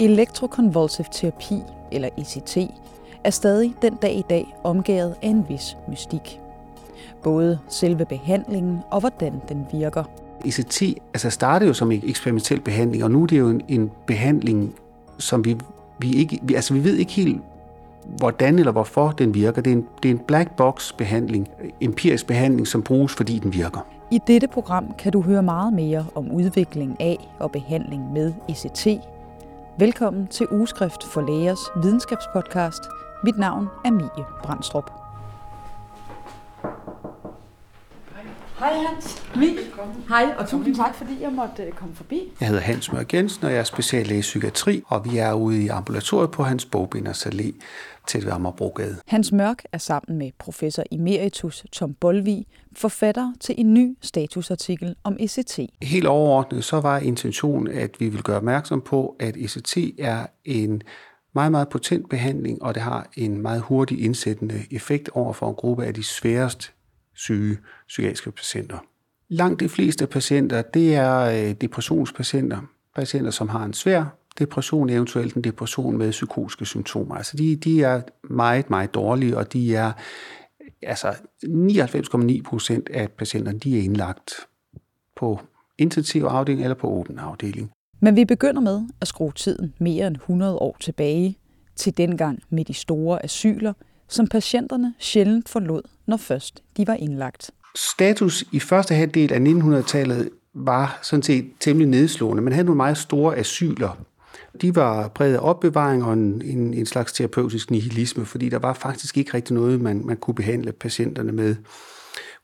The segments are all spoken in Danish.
Elektrokonvulsiv terapi, eller ECT, er stadig den dag i dag omgivet af en vis mystik. Både selve behandlingen og hvordan den virker. ECT altså startede jo som en eksperimentel behandling, og nu er det jo en, en behandling, som vi, vi ikke, vi, altså vi ved ikke helt, hvordan eller hvorfor den virker. Det er en, det er en black box behandling, empirisk behandling, som bruges, fordi den virker. I dette program kan du høre meget mere om udvikling af og behandling med ECT. Velkommen til Ugeskrift for Lægers videnskabspodcast. Mit navn er Mie Brandstrup. Hej Hans. Mie. Hej, og tusind tak, fordi jeg måtte øh, komme forbi. Jeg hedder Hans Mørk Jensen, og jeg er speciallæge i psykiatri, og vi er ude i ambulatoriet på Hans Bogbinders Allé til Vammerbrogade. Hans Mørk er sammen med professor emeritus Tom Bolvig forfatter til en ny statusartikel om ECT. Helt overordnet så var intentionen, at vi vil gøre opmærksom på, at ECT er en meget, meget potent behandling, og det har en meget hurtig indsættende effekt over for en gruppe af de sværest syge psykiatriske patienter. Langt de fleste patienter, det er øh, depressionspatienter, patienter, som har en svær depression, eventuelt en depression med psykotiske symptomer. Altså de, de er meget, meget dårlige, og de er altså 99,9 procent af patienterne, de er indlagt på intensiv afdeling eller på åben afdeling. Men vi begynder med at skrue tiden mere end 100 år tilbage til dengang med de store asyler, som patienterne sjældent forlod, når først de var indlagt. Status i første halvdel af 1900-tallet var sådan set temmelig nedslående. Man havde nogle meget store asyler. De var præget af opbevaring og en, en, en slags terapeutisk nihilisme, fordi der var faktisk ikke rigtig noget, man, man kunne behandle patienterne med,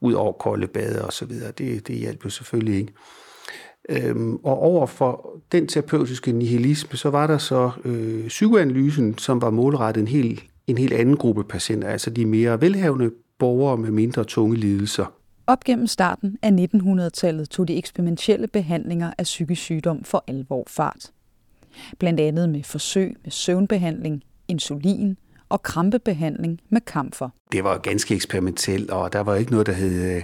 ud over kolde bade og så videre. Det, det hjalp jo selvfølgelig ikke. Øhm, og over for den terapeutiske nihilisme, så var der så øh, psykoanalysen, som var målrettet en helt, en helt anden gruppe patienter, altså de mere velhavende borgere med mindre tunge lidelser. Op gennem starten af 1900-tallet tog de eksperimentelle behandlinger af psykisk sygdom for alvor fart. Blandt andet med forsøg med søvnbehandling, insulin og krampebehandling med kamfer. Det var ganske eksperimentelt, og der var ikke noget, der hed øh,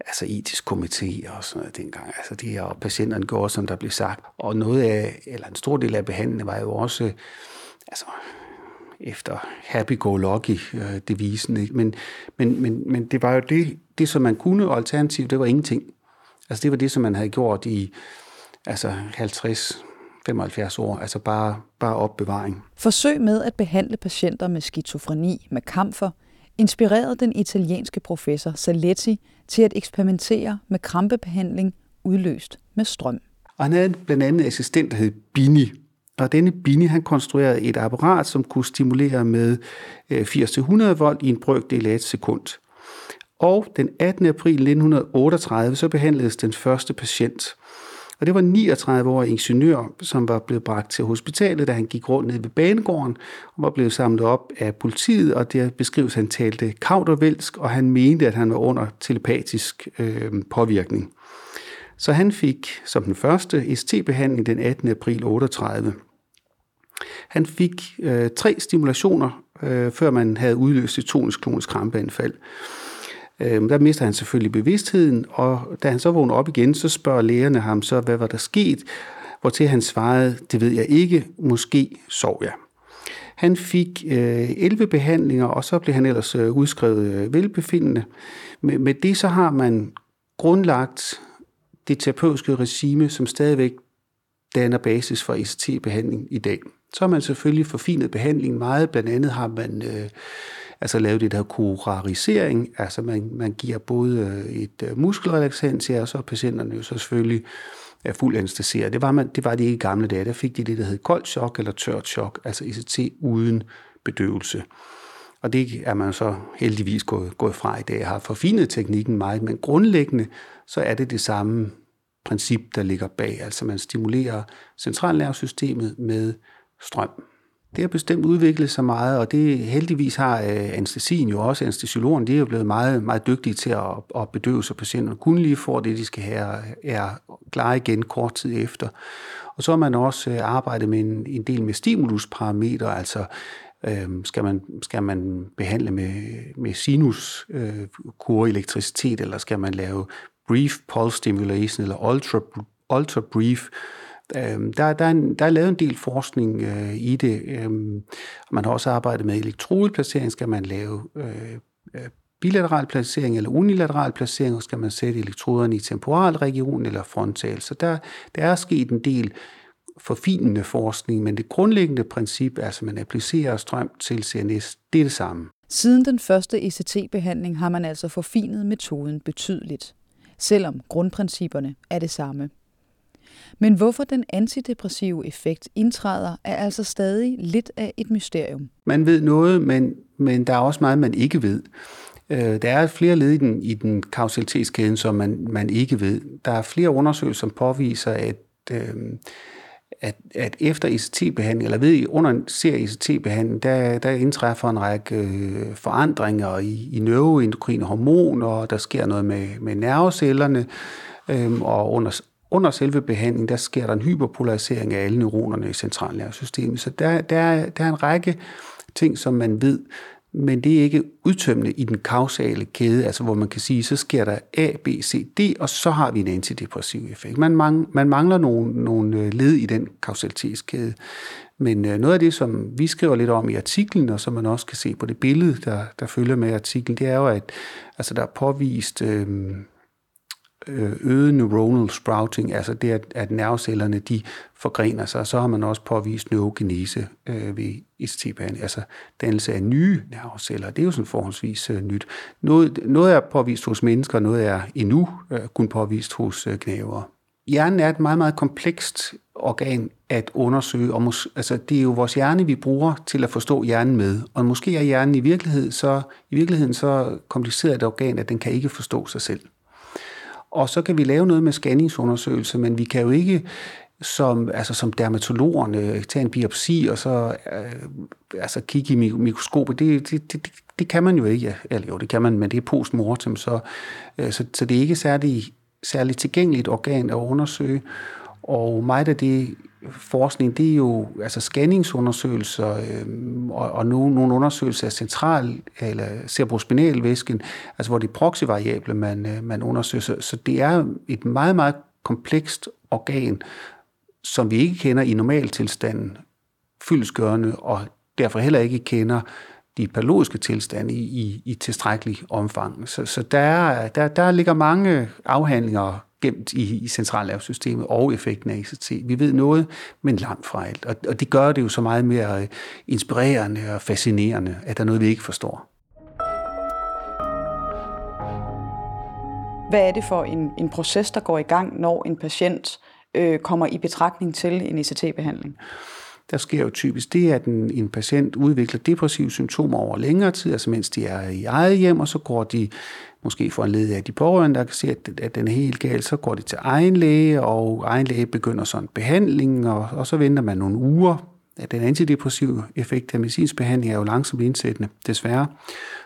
altså etisk komité og sådan noget dengang. Altså de her patienterne gjorde, som der blev sagt. Og noget af, eller en stor del af behandlingen var jo også, altså efter happy-go-lucky-devisen. Men, men, men, men det var jo det, det, som man kunne, og alternativt, det var ingenting. Altså det var det, som man havde gjort i altså 50, 75 år, altså bare, bare opbevaring. Forsøg med at behandle patienter med skizofreni med kamfer inspirerede den italienske professor Saletti til at eksperimentere med krampebehandling udløst med strøm. Og han havde blandt andet en assistent, der hed Bini, og denne Bini, han konstruerede et apparat, som kunne stimulere med øh, 80-100 volt i en brøkdel af et sekund. Og den 18. april 1938, så behandledes den første patient. Og det var 39-årig ingeniør, som var blevet bragt til hospitalet, da han gik rundt ned ved banegården og var blevet samlet op af politiet, og der beskrives, at han talte kaudervælsk, og han mente, at han var under telepatisk øh, påvirkning. Så han fik som den første ST-behandling den 18. april 38. Han fik øh, tre stimulationer, øh, før man havde udløst et tonisk-klonisk krampeanfald. Øh, der mister han selvfølgelig bevidstheden, og da han så vågner op igen, så spørger lægerne ham så, hvad var der sket? Hvortil han svarede, det ved jeg ikke, måske sov jeg. Han fik øh, 11 behandlinger, og så blev han ellers øh, udskrevet øh, velbefindende. Med, med det så har man grundlagt det terapeutiske regime, som stadigvæk danner basis for ECT-behandling i dag. Så har man selvfølgelig forfinet behandlingen meget. Blandt andet har man øh, altså lavet det der kurarisering, altså man, man giver både øh, et øh, muskelrelaxantia, og så patienterne jo så selvfølgelig er fuld anestesi. Det var, man, det var de ikke i gamle dage. Der fik de det, der hed koldt chok eller tørt chok, altså ECT uden bedøvelse. Og det er man så heldigvis gået, gået fra i dag, har forfinet teknikken meget, men grundlæggende så er det det samme princip, der ligger bag. Altså man stimulerer centralnervesystemet med strøm. Det har bestemt udviklet sig meget, og det heldigvis har øh, anestesien jo også. Anestesiologen, de er jo blevet meget, meget dygtige til at, at bedøve, sig patienterne kun lige får det, de skal have, er klar igen kort tid efter. Og så har man også øh, arbejdet med en, en del med stimulusparametre, altså øh, skal, man, skal man behandle med, med sinus øh, elektricitet, eller skal man lave brief pulse stimulation, eller ultra, ultra brief Øh, der, der, er en, der er lavet en del forskning øh, i det. Øh, man har også arbejdet med elektrodeplacering. Skal man lave øh, øh, bilateral placering eller unilateral placering, og skal man sætte elektroderne i temporalregionen eller frontal. Så der, der er sket en del forfinende forskning, men det grundlæggende princip, altså man applicerer strøm til CNS, det er det samme. Siden den første ECT-behandling har man altså forfinet metoden betydeligt, selvom grundprincipperne er det samme. Men hvorfor den antidepressive effekt indtræder, er altså stadig lidt af et mysterium. Man ved noget, men, men der er også meget, man ikke ved. Øh, der er flere led i den, i den kausalitetskæden, som man, man ikke ved. Der er flere undersøgelser, som påviser, at, øh, at, at efter ICT-behandling, eller ved under en serie ICT-behandling, der, der indtræffer en række øh, forandringer i, i neuroendokrine hormoner, og der sker noget med, med nervecellerne, øhm, og under, under selve behandlingen, der sker der en hyperpolarisering af alle neuronerne i centralnervesystemet. Så der, der, der er en række ting, som man ved, men det er ikke udtømmende i den kausale kæde, altså hvor man kan sige, så sker der A, B, C, D, og så har vi en antidepressiv effekt. Man, mang, man mangler nogle, nogle øh, led i den kausalitetskæde. Men øh, noget af det, som vi skriver lidt om i artiklen, og som man også kan se på det billede, der, der følger med artiklen, det er jo, at altså, der er påvist... Øh, Øh, øget neuronal sprouting, altså det, at, at nervecellerne de forgrener sig, så har man også påvist neurogenese øh, ved ICT-behandling, altså dannelse af nye nerveceller. Det er jo sådan forholdsvis øh, nyt. Noget, noget er påvist hos mennesker, noget er endnu øh, kun påvist hos øh, knæver. Hjernen er et meget, meget komplekst organ at undersøge, og mås- altså, det er jo vores hjerne, vi bruger til at forstå hjernen med. Og måske er hjernen i virkeligheden så, i virkeligheden så kompliceret et organ, at den kan ikke forstå sig selv. Og så kan vi lave noget med scanningsundersøgelse, men vi kan jo ikke som, altså som dermatologerne øh, tage en biopsi og så øh, altså kigge i mikroskopet. Det, det, det, det kan man jo ikke. Eller jo, det kan man, men det er postmortem, så, øh, så, så det er ikke særlig, særlig tilgængeligt organ at undersøge. Og meget af det forskning, det er jo altså scanningsundersøgelser øh, og, og nogle, nogle undersøgelser af central eller cerebrospinalvæsken, altså hvor det er proxyvariable, man, øh, man undersøger. Så, så det er et meget, meget komplekst organ, som vi ikke kender i normaltilstanden fyldesgørende, og derfor heller ikke kender de patologiske tilstande i, i, i tilstrækkelig omfang. Så, så der, der, der ligger mange afhandlinger gemt i, i centralnervesystemet og effekten af ECT. Vi ved noget, men langt fra alt. Og, og det gør det jo så meget mere øh, inspirerende og fascinerende, at der er noget, vi ikke forstår. Hvad er det for en, en proces, der går i gang, når en patient øh, kommer i betragtning til en ECT-behandling? Der sker jo typisk det, at en, en patient udvikler depressive symptomer over længere tid, altså mens de er i eget hjem, og så går de måske for en led af de pårørende, der kan se, at, at den er helt gal, så går de til egen læge, og egen læge begynder sådan en behandling, og, og så venter man nogle uger. Den antidepressive effekt af medicinsk behandling er jo langsomt indsættende, desværre.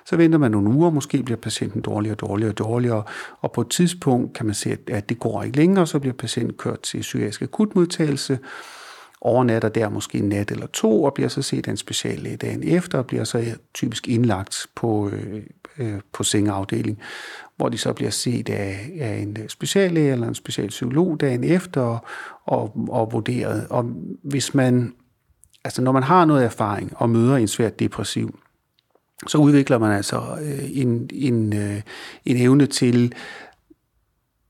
Så venter man nogle uger, måske bliver patienten dårligere og dårligere og dårligere, og på et tidspunkt kan man se, at det går ikke længere, så bliver patienten kørt til psykiatrisk akutmodtagelse, overnatter der måske en nat eller to, og bliver så set af en speciallæge dagen efter, og bliver så typisk indlagt på, øh, øh, på sengeafdeling, hvor de så bliver set af, af en speciallæge eller en specialpsykolog dagen efter, og, og, og vurderet. Og hvis man, altså når man har noget erfaring og møder en svært depressiv, så udvikler man altså øh, en, en, øh, en evne til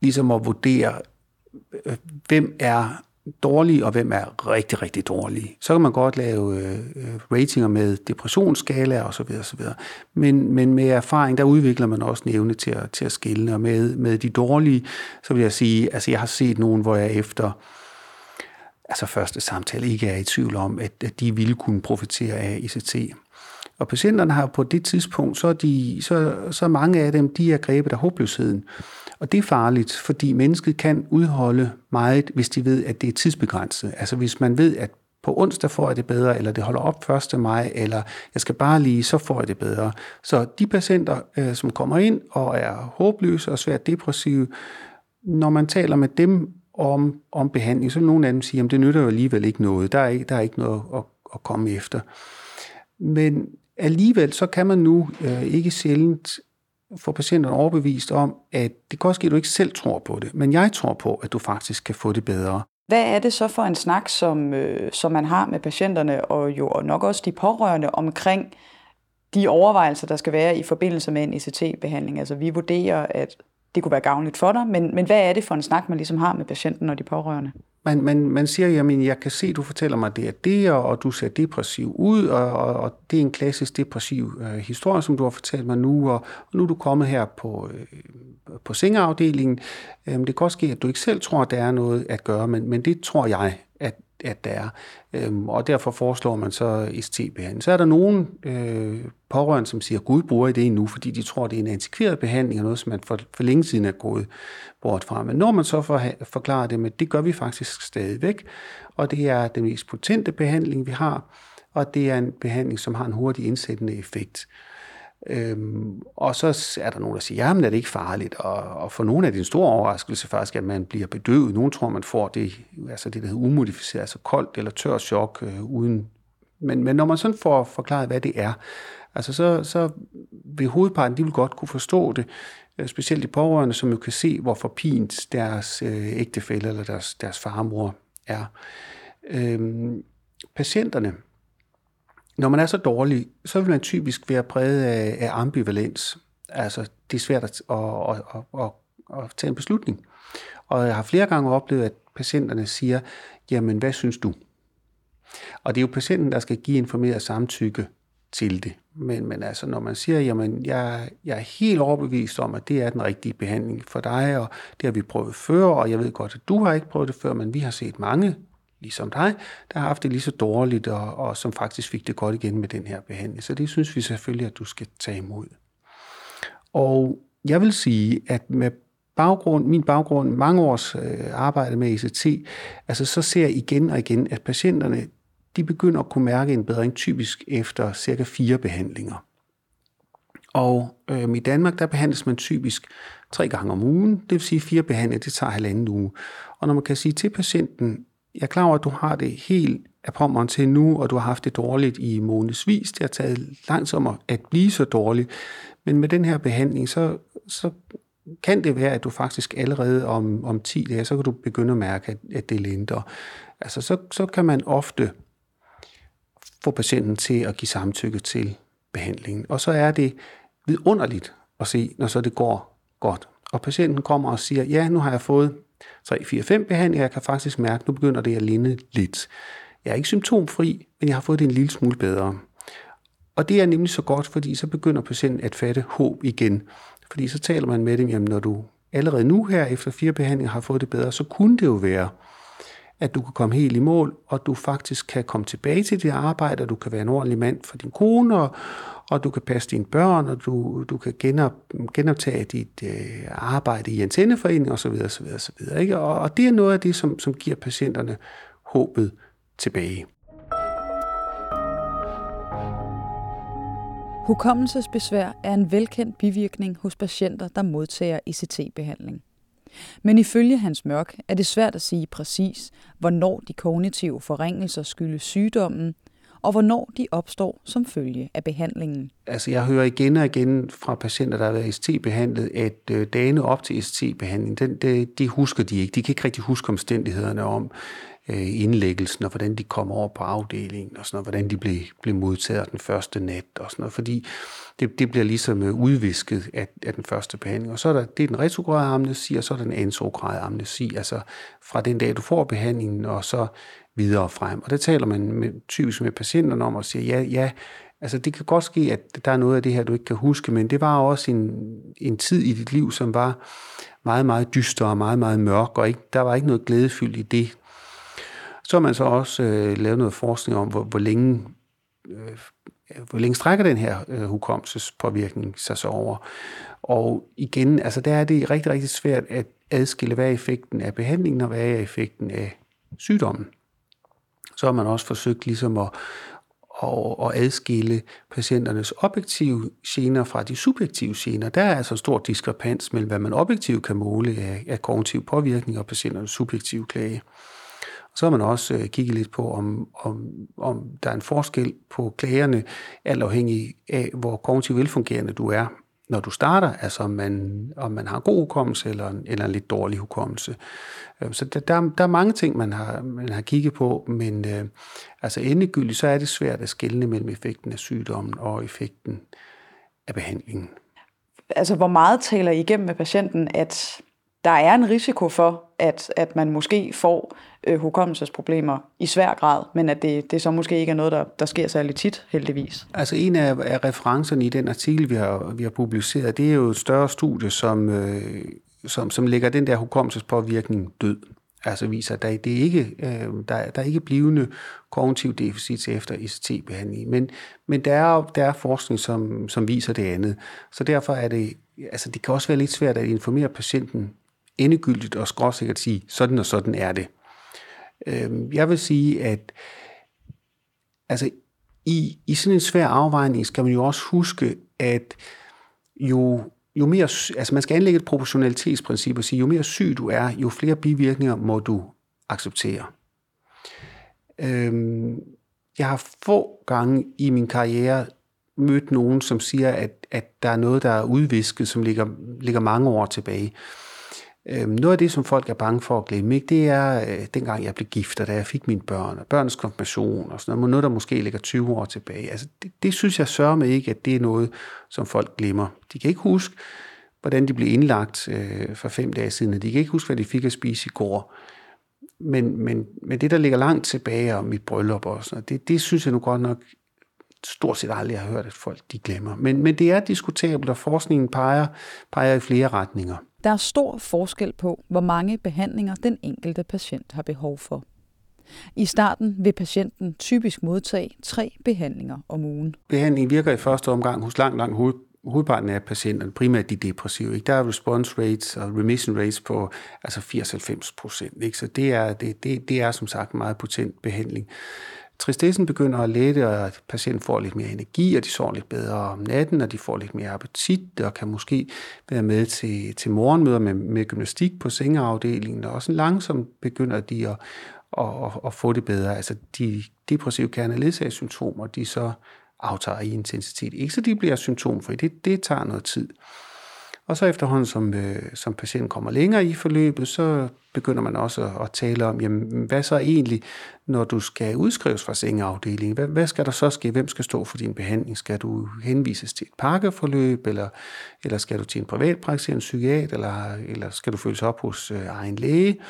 ligesom at vurdere, øh, hvem er dårlige, og hvem er rigtig, rigtig dårlige. Så kan man godt lave øh, øh, ratinger med depressionsskala og så videre, så videre. Men, men med erfaring, der udvikler man også en evne til at, til at skille. Og med, med de dårlige, så vil jeg sige, altså jeg har set nogen, hvor jeg efter altså første samtale ikke er i tvivl om, at, at de ville kunne profitere af ICT. Og patienterne har på det tidspunkt, så er, de, så, så mange af dem, de er grebet af håbløsheden. Og det er farligt, fordi mennesket kan udholde meget, hvis de ved, at det er tidsbegrænset. Altså hvis man ved, at på onsdag får jeg det bedre, eller det holder op 1. maj, eller jeg skal bare lige, så får jeg det bedre. Så de patienter, øh, som kommer ind og er håbløse og svært depressive, når man taler med dem om, om behandling, så vil nogle af dem sige, at det nytter jo alligevel ikke noget. Der er ikke, der er ikke noget at, at komme efter. Men alligevel så kan man nu øh, ikke sjældent få patienterne overbevist om, at det kan også ske, at du ikke selv tror på det, men jeg tror på, at du faktisk kan få det bedre. Hvad er det så for en snak, som, øh, som man har med patienterne, og jo og nok også de pårørende omkring de overvejelser, der skal være i forbindelse med en ECT-behandling? Altså vi vurderer, at det kunne være gavnligt for dig, men, men hvad er det for en snak, man ligesom har med patienten og de pårørende? Man, man, man siger, jamen jeg kan se, du fortæller mig det er det, og du ser depressiv ud, og, og, og det er en klassisk depressiv øh, historie, som du har fortalt mig nu, og, og nu er du kommet her på, øh, på sengeafdelingen. Øh, det kan også ske, at du ikke selv tror, at der er noget at gøre, men, men det tror jeg, at der er. Øhm, og derfor foreslår man så ST-behandling. Så er der nogen øh, pårørende, som siger, Gud bruger I det nu, fordi de tror, det er en antikveret behandling, og noget, som man for, for længe siden er gået bort fra. Men når man så for, forklarer det med, det gør vi faktisk stadigvæk, og det er den mest potente behandling, vi har, og det er en behandling, som har en hurtig indsættende effekt. Øhm, og så er der nogen, der siger, jamen er det ikke farligt, og, og for nogle er det en stor overraskelse faktisk, at man bliver bedøvet. Nogle tror, man får det, altså det der hedder umodificeret, altså koldt eller tør chok øh, uden. Men, men når man sådan får forklaret, hvad det er, altså så, så vil hovedparten, de vil godt kunne forstå det, øh, specielt de pårørende, som jo kan se, hvor forpint deres øh, ægtefælle eller deres, deres farmor er. Øhm, patienterne, når man er så dårlig, så vil man typisk være præget af, af ambivalens. Altså, det er svært at, at, at, at, at tage en beslutning. Og jeg har flere gange oplevet, at patienterne siger, jamen, hvad synes du? Og det er jo patienten, der skal give informeret samtykke til det. Men, men altså, når man siger, jamen, jeg, jeg er helt overbevist om, at det er den rigtige behandling for dig, og det har vi prøvet før, og jeg ved godt, at du har ikke prøvet det før, men vi har set mange ligesom dig, der har haft det lige så dårligt, og, og som faktisk fik det godt igen med den her behandling. Så det synes vi selvfølgelig, at du skal tage imod. Og jeg vil sige, at med baggrund, min baggrund, mange års øh, arbejde med ECT, altså så ser jeg igen og igen, at patienterne, de begynder at kunne mærke en bedring typisk efter cirka fire behandlinger. Og øh, i Danmark, der behandles man typisk tre gange om ugen, det vil sige fire behandlinger, det tager halvanden uge. Og når man kan sige til patienten, jeg er klar over, at du har det helt af pommeren til nu, og du har haft det dårligt i månedsvis. Det har taget langsommere at blive så dårligt. Men med den her behandling, så, så kan det være, at du faktisk allerede om, om 10 dage, så kan du begynde at mærke, at, at det lindrer. Altså, så, så kan man ofte få patienten til at give samtykke til behandlingen. Og så er det vidunderligt at se, når så det går godt. Og patienten kommer og siger, ja, nu har jeg fået 3, 4, 5 behandlinger, jeg kan faktisk mærke, at nu begynder det at linde lidt. Jeg er ikke symptomfri, men jeg har fået det en lille smule bedre. Og det er nemlig så godt, fordi så begynder patienten at fatte håb igen. Fordi så taler man med dem, jamen når du allerede nu her efter fire behandlinger har fået det bedre, så kunne det jo være, at du kan komme helt i mål, og du faktisk kan komme tilbage til dit arbejde, og du kan være en ordentlig mand for din kone, og, og du kan passe dine børn, og du, du kan genop, genoptage dit øh, arbejde i antenneforeningen osv. osv., osv. Ikke? Og, og det er noget af det, som, som giver patienterne håbet tilbage. Hukommelsesbesvær er en velkendt bivirkning hos patienter, der modtager ICT-behandling. Men ifølge Hans Mørk er det svært at sige præcis, hvornår de kognitive forringelser skyldes sygdommen, og hvornår de opstår som følge af behandlingen. Altså jeg hører igen og igen fra patienter, der har været ST-behandlet, at øh, dagene op til ST-behandling, den, det, de husker de ikke. De kan ikke rigtig huske omstændighederne om øh, indlæggelsen, og hvordan de kom over på afdelingen, og sådan noget, hvordan de blev, blev modtaget den første nat, og sådan noget, fordi det, det bliver ligesom øh, udvisket af, af den første behandling. Og så er der, det er den retrograde amnesi, og så er der den antrograde amnesi, altså fra den dag, du får behandlingen, og så videre frem. Og det taler man med, typisk med patienterne om og siger, ja, ja, altså det kan godt ske, at der er noget af det her, du ikke kan huske, men det var også en, en tid i dit liv, som var meget, meget dyster og meget, meget mørk, og ikke, der var ikke noget glædefyldt i det. Så har man så også øh, lavet noget forskning om, hvor, hvor længe øh, hvor længe strækker den her øh, hukommelsespåvirkning sig så over. Og igen, altså der er det rigtig, rigtig svært at adskille, hvad er effekten af behandlingen, og hvad er effekten af sygdommen så har man også forsøgt ligesom at, at, at adskille patienternes objektive gener fra de subjektive gener. Der er altså en stor diskrepans mellem, hvad man objektivt kan måle af, af kognitiv påvirkning og patienternes subjektive klage. Og så har man også øh, kigget lidt på, om, om, om der er en forskel på klagerne, alt afhængig af, hvor kognitivt velfungerende du er når du starter, altså om man, om man har god hukommelse eller en, eller en lidt dårlig hukommelse. Øhm, så der, der, der er mange ting, man har, man har kigget på, men øh, altså endegyldigt, så er det svært at skelne mellem effekten af sygdommen og effekten af behandlingen. Altså, hvor meget taler I igennem med patienten, at der er en risiko for, at, at man måske får øh, hukommelsesproblemer i svær grad, men at det, det så måske ikke er noget, der, der sker særlig tit, heldigvis. Altså en af, af referencerne i den artikel, vi har, vi har publiceret, det er jo et større studie, som, øh, som, som lægger den der hukommelsespåvirkning død. Altså viser, at der, det er ikke, øh, der, der er ikke blivende kognitiv deficit efter ICT-behandling, men, men der, er, der er forskning, som, som viser det andet. Så derfor er det, altså det kan også være lidt svært at informere patienten endegyldigt og skråsikkert sige, sådan og sådan er det. Øhm, jeg vil sige, at altså, i, i sådan en svær afvejning skal man jo også huske, at jo, jo mere, altså man skal anlægge et proportionalitetsprincip og sige, jo mere syg du er, jo flere bivirkninger må du acceptere. Øhm, jeg har få gange i min karriere mødt nogen, som siger, at, at der er noget, der er udvisket, som ligger, ligger mange år tilbage. Øhm, noget af det, som folk er bange for at glemme, ikke, det er øh, dengang jeg blev gift, og da jeg fik mine børn, og børns konfirmation og sådan noget, noget der måske ligger 20 år tilbage. Altså, det, det synes jeg sørger med ikke, at det er noget, som folk glemmer. De kan ikke huske, hvordan de blev indlagt øh, for fem dage siden, de kan ikke huske, hvad de fik at spise i går. Men, men, men det, der ligger langt tilbage om mit bryllup og sådan noget, det, det synes jeg nu godt nok stort set aldrig har hørt, at folk de glemmer. Men, men det er diskutabelt, og forskningen peger, peger i flere retninger. Der er stor forskel på, hvor mange behandlinger den enkelte patient har behov for. I starten vil patienten typisk modtage tre behandlinger om ugen. Behandlingen virker i første omgang hos langt, langt hoved, hovedparten af patienterne, primært de depressive. Ikke? Der er response rates og remission rates på altså 80-90 procent. Så det er, det, det, det er som sagt meget potent behandling. Tristessen begynder at lette, og patienten får lidt mere energi, og de sover lidt bedre om natten, og de får lidt mere appetit, og kan måske være med til, til morgenmøder med, med gymnastik på sengeafdelingen, og også langsomt begynder de at, at, at, at få det bedre. Altså de depressive kerneledsagssymptomer, de så aftager i intensitet. Ikke så de bliver symptomfri, det, det tager noget tid. Og så efterhånden, som, øh, som patienten kommer længere i forløbet, så begynder man også at, at tale om, jamen, hvad så egentlig, når du skal udskrives fra sengeafdelingen? Hvad, hvad skal der så ske? Hvem skal stå for din behandling? Skal du henvises til et pakkeforløb, eller, eller skal du til en privatpraktiserende psykiat, eller, eller skal du følges op hos øh, egen læge?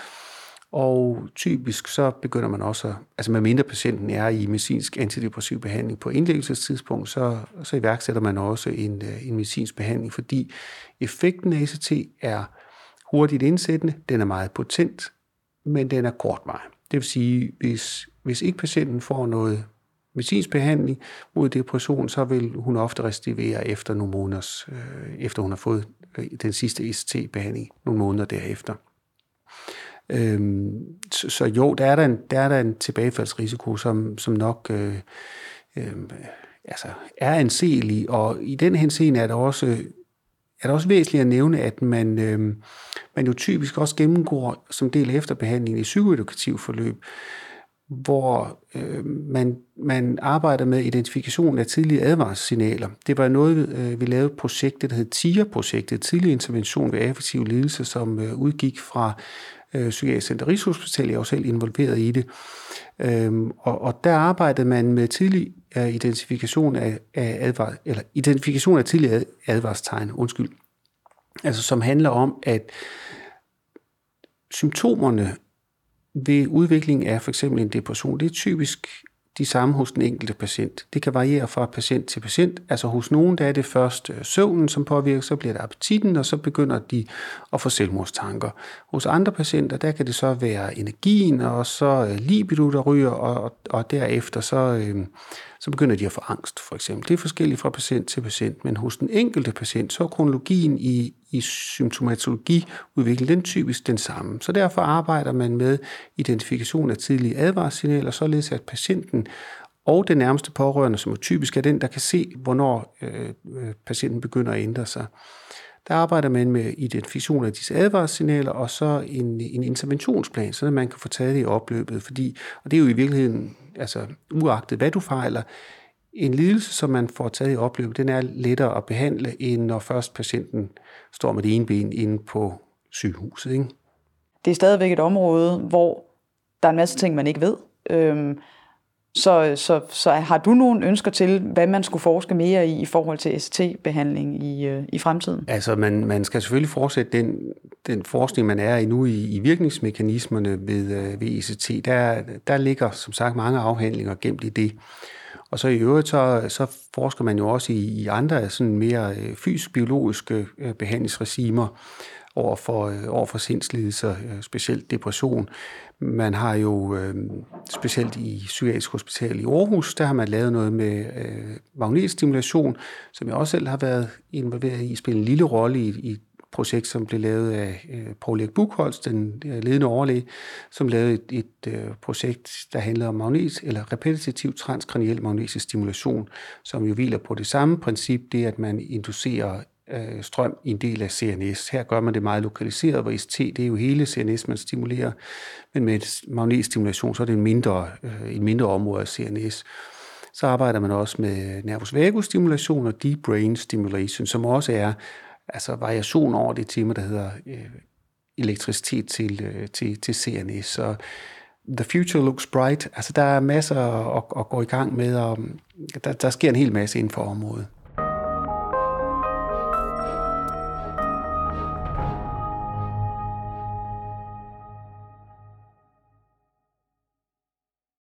Og typisk så begynder man også, altså med mindre patienten er i medicinsk antidepressiv behandling på indlæggelsestidspunkt, så, så iværksætter man også en, øh, en medicinsk behandling, fordi effekten af ACT er hurtigt indsættende, den er meget potent, men den er kortvarig. Det vil sige, hvis, hvis ikke patienten får noget medicinsk behandling mod depression, så vil hun ofte restivere efter nogle måneder, øh, efter hun har fået øh, den sidste ECT-behandling, nogle måneder derefter. Øhm, så, så jo, der er der en, der er der en tilbagefaldsrisiko, som, som nok øh, øh, altså er anselig, og i den henseende er det også er det også væsentligt at nævne, at man, øh, man jo typisk også gennemgår som del af efterbehandlingen i psykoedukativ forløb, hvor øh, man, man arbejder med identifikation af tidlige advarselssignaler. Det var noget, øh, vi lavede et projekt, der hed TIA-projektet, tidlig intervention ved affektiv lidelse, som øh, udgik fra øh, Psykiatrisk Center Rigshospital. Jeg var selv involveret i det. Øhm, og, og der arbejdede man med tidlig uh, identifikation af, af advar, eller identifikation af tidlige advarstegn, undskyld. Altså som handler om, at symptomerne ved udvikling af for eksempel en depression, det er typisk de samme hos den enkelte patient. Det kan variere fra patient til patient. Altså hos nogen, der er det først øh, søvnen, som påvirker, så bliver det appetitten, og så begynder de at få selvmordstanker. Hos andre patienter, der kan det så være energien, og så øh, libido, der ryger, og, og derefter så, øh, så begynder de at få angst, for eksempel. Det er forskelligt fra patient til patient, men hos den enkelte patient, så er kronologien i, i symptomatologiudviklingen den typisk den samme. Så derfor arbejder man med identifikation af tidlige advarssignaler, således at patienten og den nærmeste pårørende, som er typisk er den, der kan se, hvornår øh, øh patienten begynder at ændre sig. Der arbejder man med identifikation af disse advarssignaler, og så en, en interventionsplan, så man kan få taget det i opløbet. Fordi, og det er jo i virkeligheden, altså uagtet hvad du fejler, en lidelse, som man får taget i opløb, den er lettere at behandle, end når først patienten står med det ene ben inde på sygehuset. Ikke? Det er stadigvæk et område, hvor der er en masse ting, man ikke ved. Øhm, så, så, så har du nogle ønsker til, hvad man skulle forske mere i i forhold til ST-behandling i, øh, i fremtiden? Altså, man, man skal selvfølgelig fortsætte den, den forskning, man er i nu i, i virkningsmekanismerne ved, øh, ved ECT. Der, der ligger som sagt mange afhandlinger gemt i det. Og så i øvrigt, så, så forsker man jo også i, i andre sådan mere øh, fysisk-biologiske behandlingsregimer over for, øh, over for sindslidelser, øh, specielt depression. Man har jo øh, specielt i Psykiatrisk Hospital i Aarhus, der har man lavet noget med øh, magnetstimulation, som jeg også selv har været involveret i, spille en lille rolle i, i et projekt, som blev lavet af øh, Paul Erik Buchholz, den øh, ledende overlæge, som lavede et, et øh, projekt, der handlede om magnet, eller repetitiv transkraniel magnetisk stimulation, som jo hviler på det samme princip, det at man inducerer øh, strøm i en del af CNS. Her gør man det meget lokaliseret, hvor ST det er jo hele CNS, man stimulerer, men med magnetstimulation, så er det en mindre, øh, en mindre område af CNS. Så arbejder man også med nervus vagus stimulation og deep brain stimulation, som også er altså variation over det tema, der hedder øh, elektricitet til, øh, til, til CNS. Så the future looks bright. Altså der er masser at, at gå i gang med, og øh, der, der sker en hel masse inden for området.